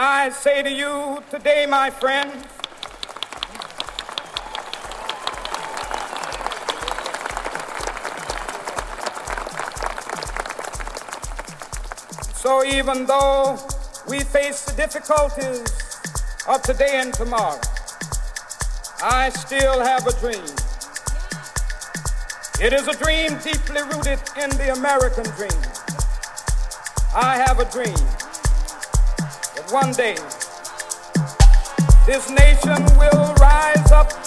I say to you today, my friends, So even though we face the difficulties of today and tomorrow, I still have a dream. It is a dream deeply rooted in the American dream. I have a dream one day. This nation will rise up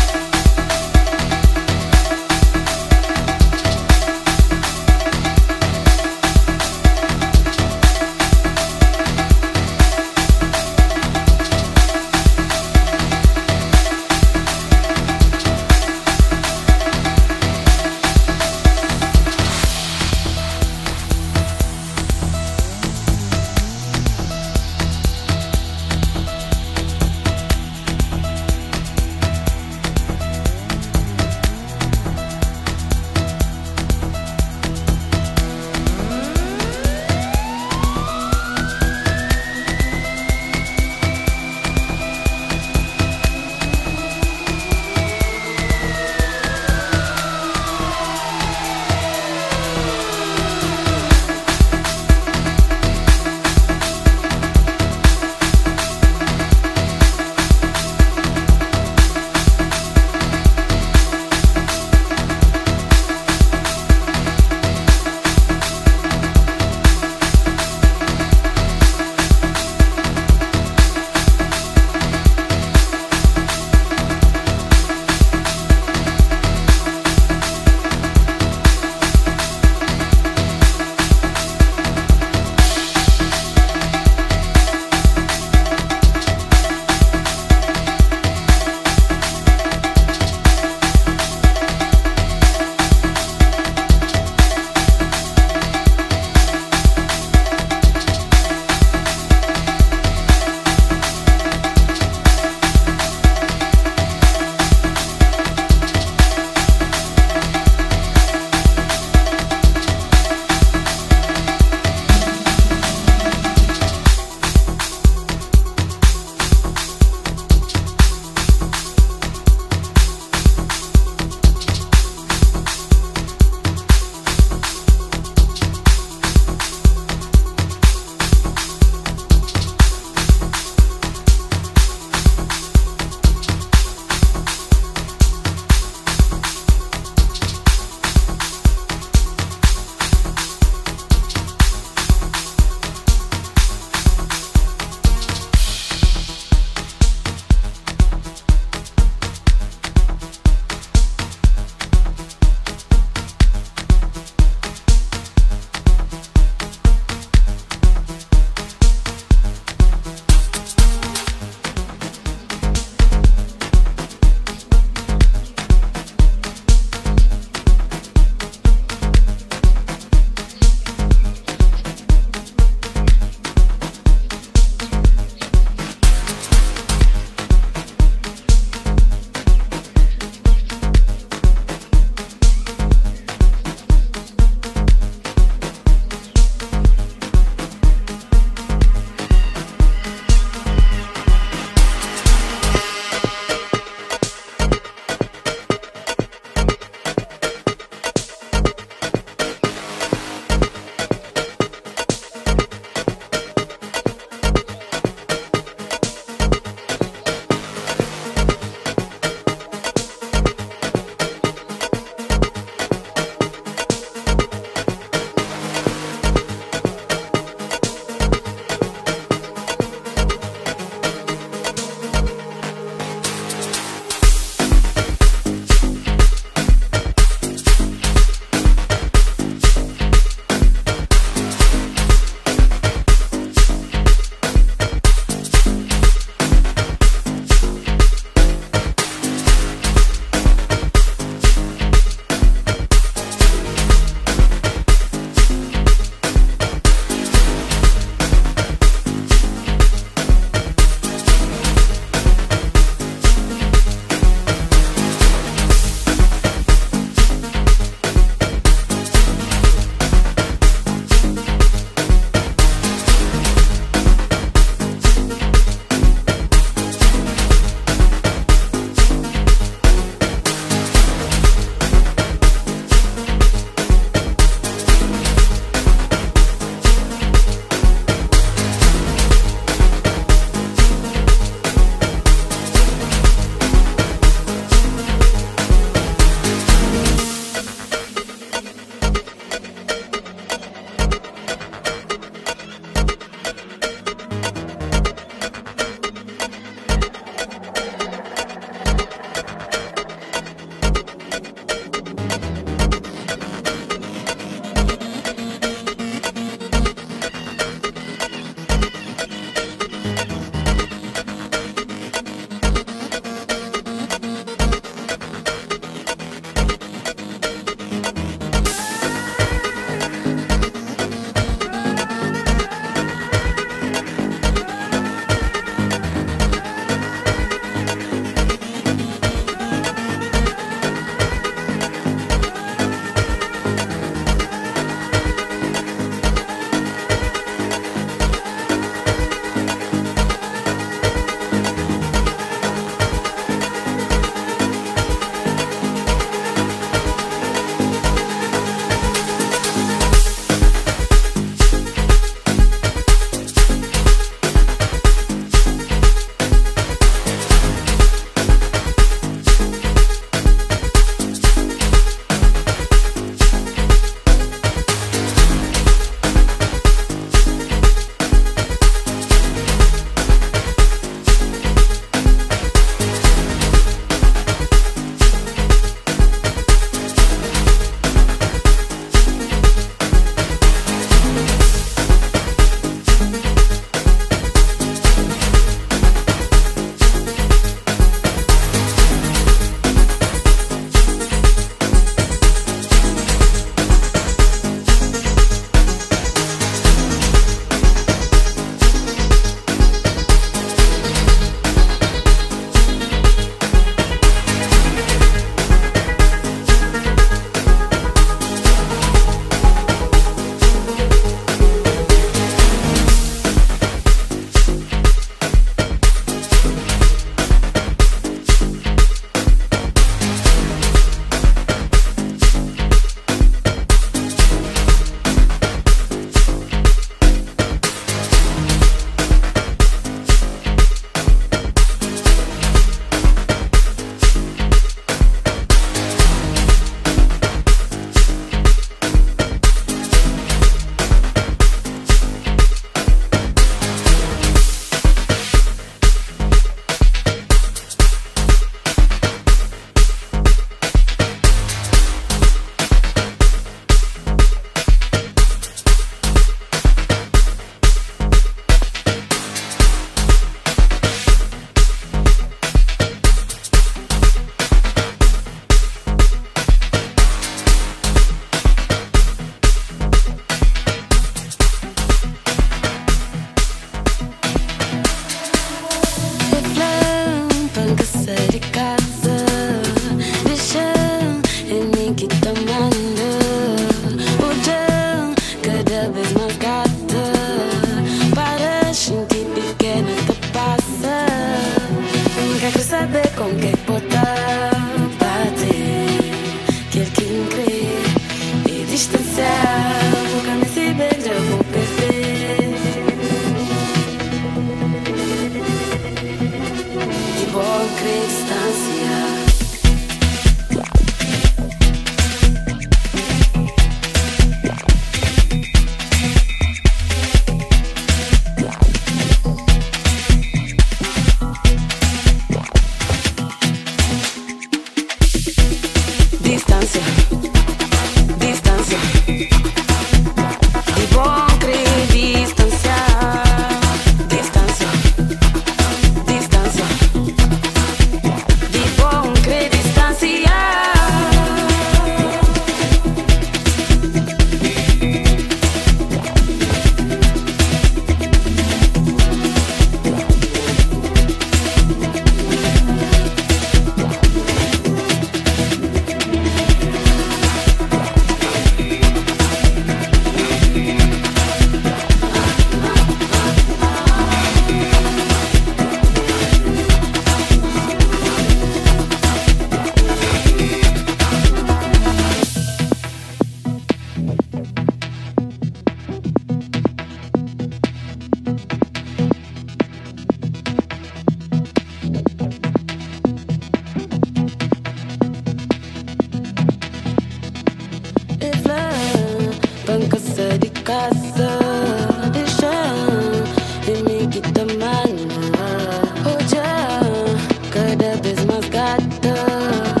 Boca me se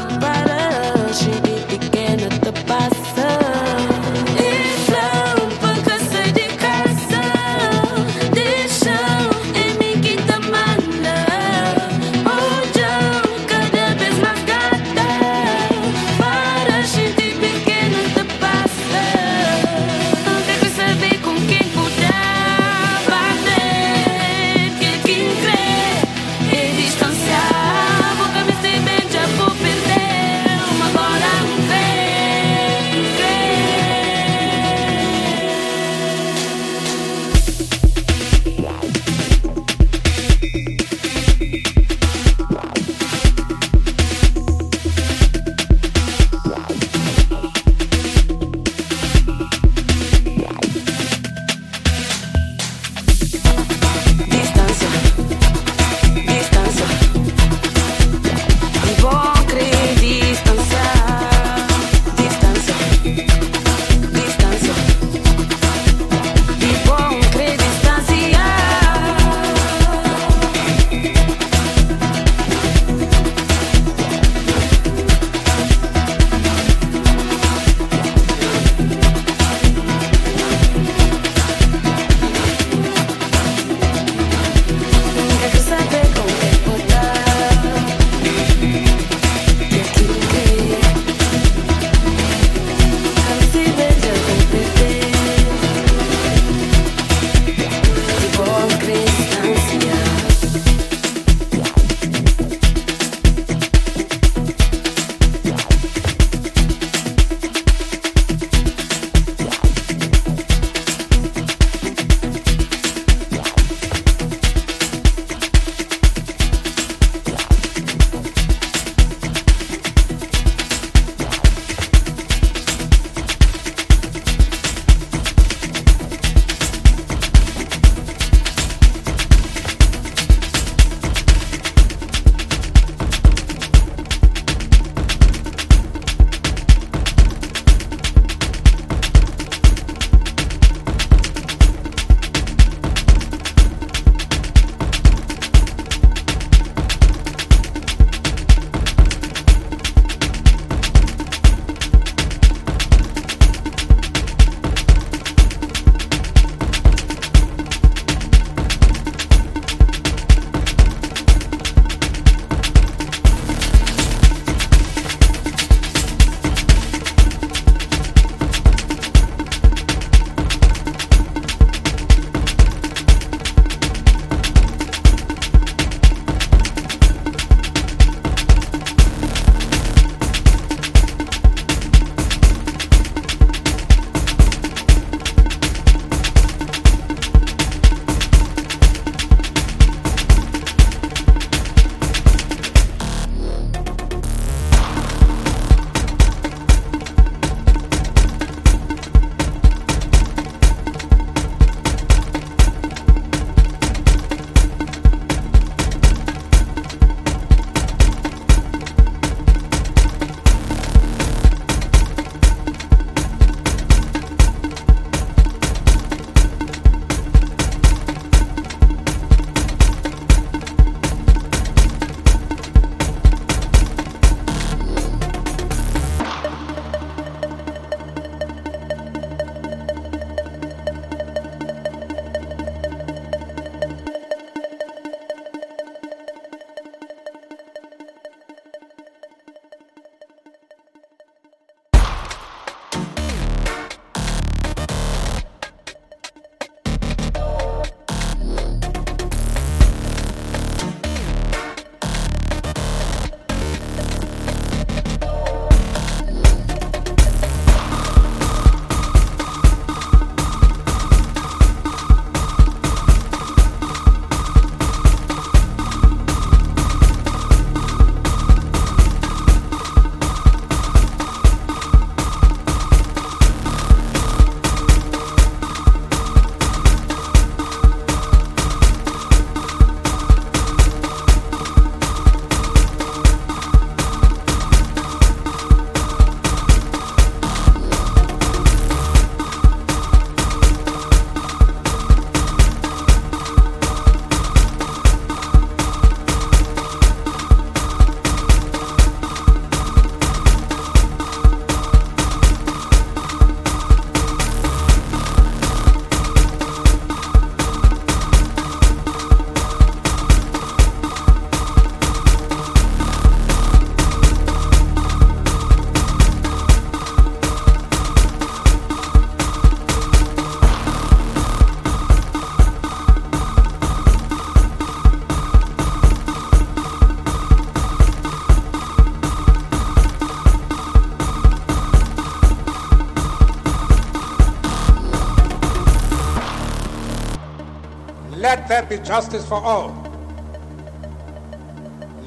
there be justice for all.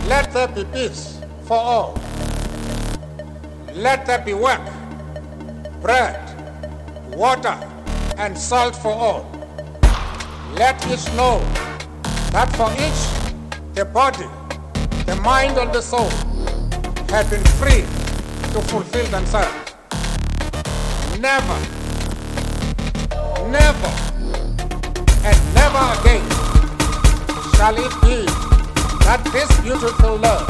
Let there be peace for all. Let there be work, bread, water, and salt for all. Let each know that for each, the body, the mind, and the soul have been free to fulfill themselves. Never, never, and never again shall it be that this beautiful love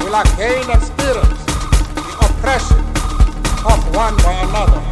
will again experience the oppression of one by another.